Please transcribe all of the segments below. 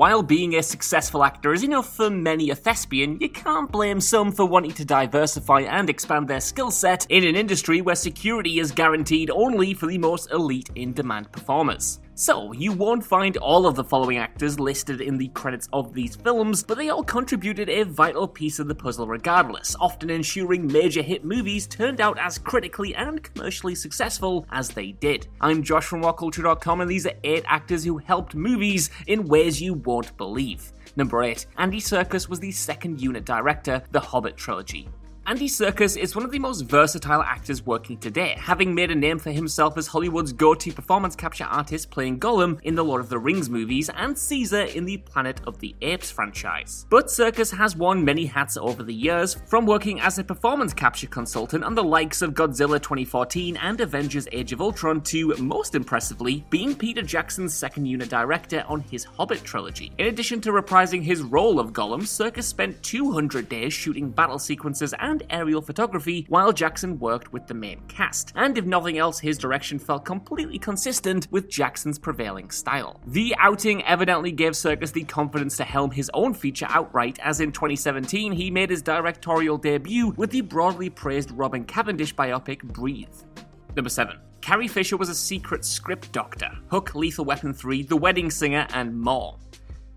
While being a successful actor is enough for many a thespian, you can't blame some for wanting to diversify and expand their skill set in an industry where security is guaranteed only for the most elite in demand performers. So, you won't find all of the following actors listed in the credits of these films, but they all contributed a vital piece of the puzzle regardless, often ensuring major hit movies turned out as critically and commercially successful as they did. I'm Josh from WhatCulture.com, and these are 8 actors who helped movies in ways you won't believe. Number 8. Andy Serkis was the second unit director, The Hobbit trilogy. Andy Serkis is one of the most versatile actors working today, having made a name for himself as Hollywood's go to performance capture artist playing Gollum in the Lord of the Rings movies and Caesar in the Planet of the Apes franchise. But Serkis has worn many hats over the years, from working as a performance capture consultant on the likes of Godzilla 2014 and Avengers Age of Ultron to, most impressively, being Peter Jackson's second unit director on his Hobbit trilogy. In addition to reprising his role of Gollum, Serkis spent 200 days shooting battle sequences and aerial photography while Jackson worked with the main cast. And if nothing else, his direction felt completely consistent with Jackson's prevailing style. The outing evidently gave Serkis the confidence to helm his own feature outright, as in 2017 he made his directorial debut with the broadly praised Robin Cavendish biopic Breathe. Number 7. Carrie Fisher was a secret script doctor, Hook, Lethal Weapon 3, The Wedding Singer, and more.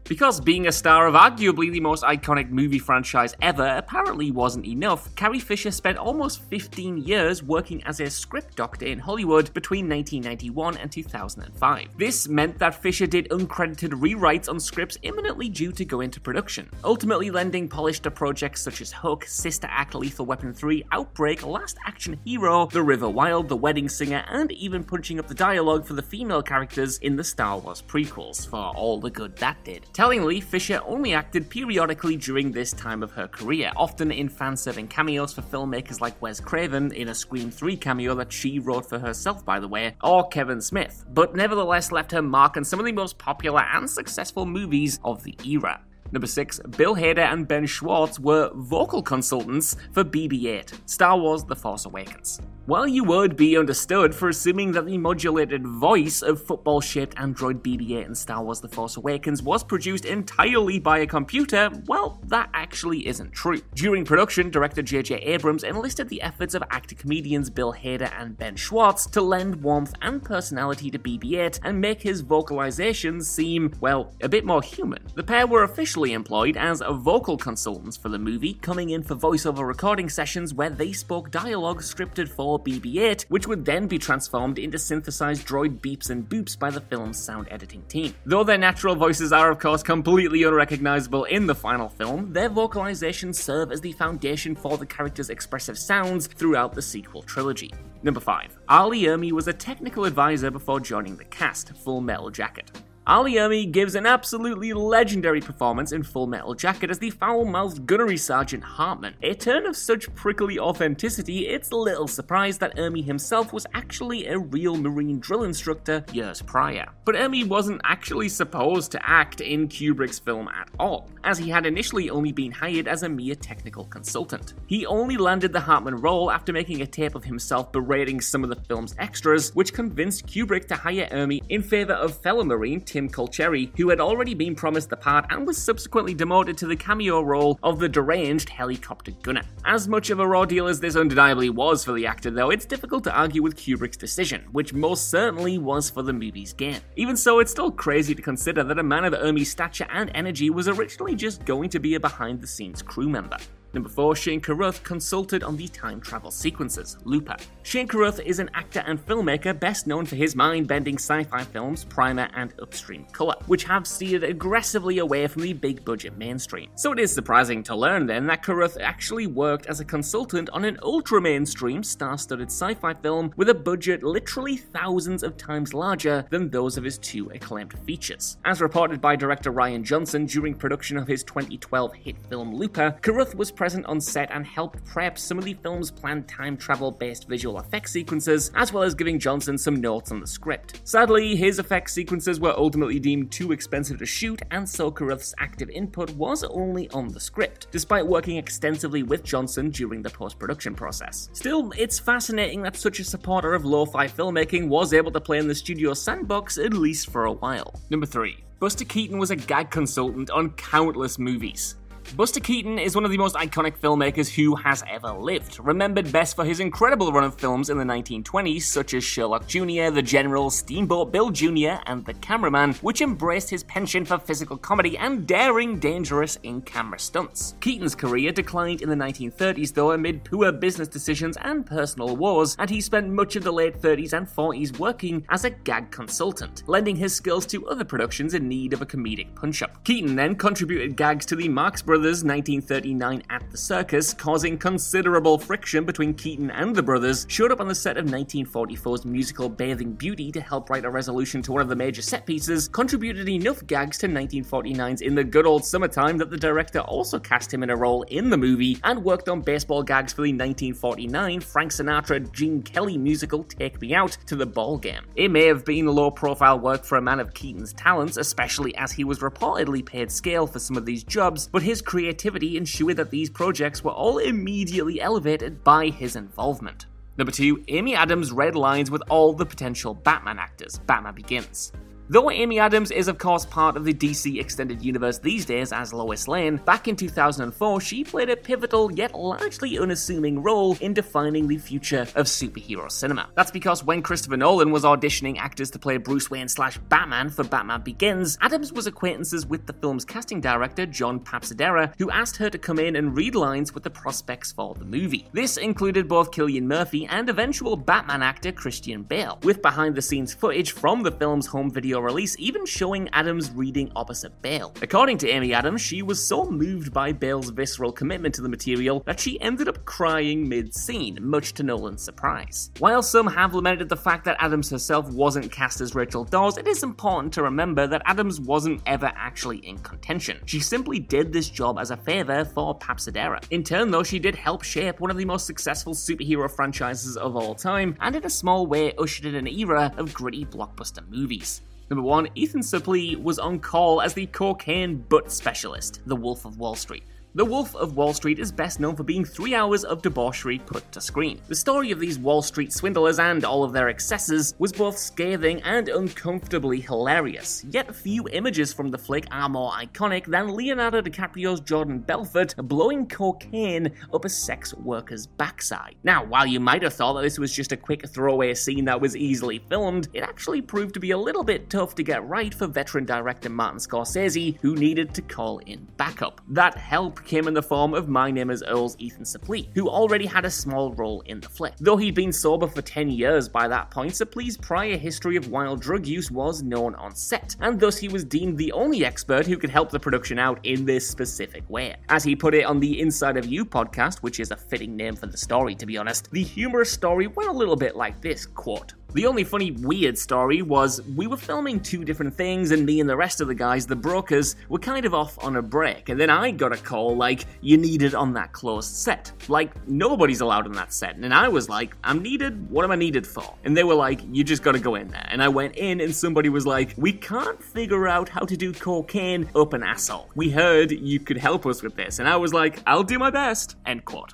Because being a star of arguably the most iconic movie franchise ever apparently wasn't enough, Carrie Fisher spent almost 15 years working as a script doctor in Hollywood between 1991 and 2005. This meant that Fisher did uncredited rewrites on scripts imminently due to go into production, ultimately lending polish to projects such as Hook, Sister Act, Lethal Weapon 3, Outbreak, Last Action Hero, The River Wild, The Wedding Singer, and even punching up the dialogue for the female characters in the Star Wars prequels, for all the good that did. Tellingly, Fisher only acted periodically during this time of her career, often in fan serving cameos for filmmakers like Wes Craven in a Scream 3 cameo that she wrote for herself, by the way, or Kevin Smith, but nevertheless left her mark on some of the most popular and successful movies of the era. Number 6, Bill Hader and Ben Schwartz were vocal consultants for BB 8, Star Wars The Force Awakens. While you would be understood for assuming that the modulated voice of football shaped android BB 8 in Star Wars The Force Awakens was produced entirely by a computer, well, that actually isn't true. During production, director J.J. Abrams enlisted the efforts of actor comedians Bill Hader and Ben Schwartz to lend warmth and personality to BB 8 and make his vocalizations seem, well, a bit more human. The pair were officially employed as vocal consultants for the movie, coming in for voiceover recording sessions where they spoke dialogue scripted for BB 8, which would then be transformed into synthesized droid beeps and boops by the film's sound editing team. Though their natural voices are, of course, completely unrecognizable in the final film, their vocalizations serve as the foundation for the characters' expressive sounds throughout the sequel trilogy. Number 5. R. Lee Ermey was a technical advisor before joining the cast, Full Metal Jacket. R. Lee Ermey gives an absolutely legendary performance in Full Metal Jacket as the foul-mouthed gunnery sergeant Hartman. A turn of such prickly authenticity, it's little surprise that Ermey himself was actually a real Marine drill instructor years prior. But Ermey wasn't actually supposed to act in Kubrick's film at all, as he had initially only been hired as a mere technical consultant. He only landed the Hartman role after making a tape of himself berating some of the film's extras, which convinced Kubrick to hire Ermey in favor of fellow Marine Tim Colceri, who had already been promised the part and was subsequently demoted to the cameo role of the deranged helicopter gunner. As much of a raw deal as this undeniably was for the actor, though, it's difficult to argue with Kubrick's decision, which most certainly was for the movie's gain. Even so, it's still crazy to consider that a man of Ermey's stature and energy was originally just going to be a behind the scenes crew member. Number 4, Shane Carruth consulted on the time travel sequences, Looper. Shane Carruth is an actor and filmmaker best known for his mind bending sci fi films Primer and Upstream Color, which have steered aggressively away from the big budget mainstream. So it is surprising to learn then that Carruth actually worked as a consultant on an ultra mainstream, star studded sci fi film with a budget literally thousands of times larger than those of his two acclaimed features. As reported by director Rian Johnson during production of his 2012 hit film Looper, Carruth was present on set and helped prep some of the film's planned time travel based visual effects sequences, as well as giving Johnson some notes on the script. Sadly, his effects sequences were ultimately deemed too expensive to shoot, and so Carruth's active input was only on the script, despite working extensively with Johnson during the post production process. Still, it's fascinating that such a supporter of lo fi filmmaking was able to play in the studio sandbox at least for a while. Number 3. Buster Keaton was a gag consultant on countless movies. Buster Keaton is one of the most iconic filmmakers who has ever lived, remembered best for his incredible run of films in the 1920s, such as Sherlock Jr., The General, Steamboat Bill Jr., and The Cameraman, which embraced his penchant for physical comedy and daring, dangerous in camera stunts. Keaton's career declined in the 1930s, though, amid poor business decisions and personal wars, and he spent much of the late 30s and 40s working as a gag consultant, lending his skills to other productions in need of a comedic punch up. Keaton then contributed gags to the Marx Brothers 1939 at the circus, causing considerable friction between Keaton and the brothers, showed up on the set of 1944's musical Bathing Beauty to help write a resolution to one of the major set pieces, contributed enough gags to 1949's In the Good Old Summertime that the director also cast him in a role in the movie, and worked on baseball gags for the 1949 Frank Sinatra Gene Kelly musical Take Me Out to the ball game. It may have been low profile work for a man of Keaton's talents, especially as he was reportedly paid scale for some of these jobs, but his creativity ensured that these projects were all immediately elevated by his involvement. Number 2, Amy Adams read lines with all the potential Batman actors. Batman Begins. Though Amy Adams is, of course, part of the DC Extended Universe these days as Lois Lane, back in 2004 she played a pivotal yet largely unassuming role in defining the future of superhero cinema. That's because when Christopher Nolan was auditioning actors to play Bruce Wayne slash Batman for Batman Begins, Adams was acquaintances with the film's casting director, John Papsidera, who asked her to come in and read lines with the prospects for the movie. This included both Cillian Murphy and eventual Batman actor Christian Bale, with behind the scenes footage from the film's home video release even showing Adams reading opposite Bale. According to Amy Adams, she was so moved by Bale's visceral commitment to the material that she ended up crying mid scene, much to Nolan's surprise. While some have lamented the fact that Adams herself wasn't cast as Rachel Dawes, it is important to remember that Adams wasn't ever actually in contention. She simply did this job as a favor for Papsidera. In turn, though, she did help shape one of the most successful superhero franchises of all time, and in a small way ushered in an era of gritty blockbuster movies. Number one, Ethan Suplee was on call as the cocaine butt specialist, the Wolf of Wall Street. The Wolf of Wall Street is best known for being three hours of debauchery put to screen. The story of these Wall Street swindlers and all of their excesses was both scathing and uncomfortably hilarious, yet few images from the flick are more iconic than Leonardo DiCaprio's Jordan Belfort blowing cocaine up a sex worker's backside. Now, while you might have thought that this was just a quick throwaway scene that was easily filmed, it actually proved to be a little bit tough to get right for veteran director Martin Scorsese, who needed to call in backup. That help came in the form of My Name is Earl's Ethan Suplee, who already had a small role in the flick. Though he'd been sober for 10 years by that point, Suplee's prior history of wild drug use was known on set, and thus he was deemed the only expert who could help the production out in this specific way. As he put it on the Inside of You podcast, which is a fitting name for the story to be honest, the humorous story went a little bit like this quote. The only funny, weird story was we were filming two different things, and me and the rest of the guys, the brokers, were kind of off on a break. And then I got a call like, You're needed on that closed set. Like, nobody's allowed on that set. And I was like, I'm needed? What am I needed for? And they were like, you just gotta go in there. And I went in, and somebody was like, we can't figure out how to do cocaine up an asshole. We heard you could help us with this. And I was like, I'll do my best. End quote.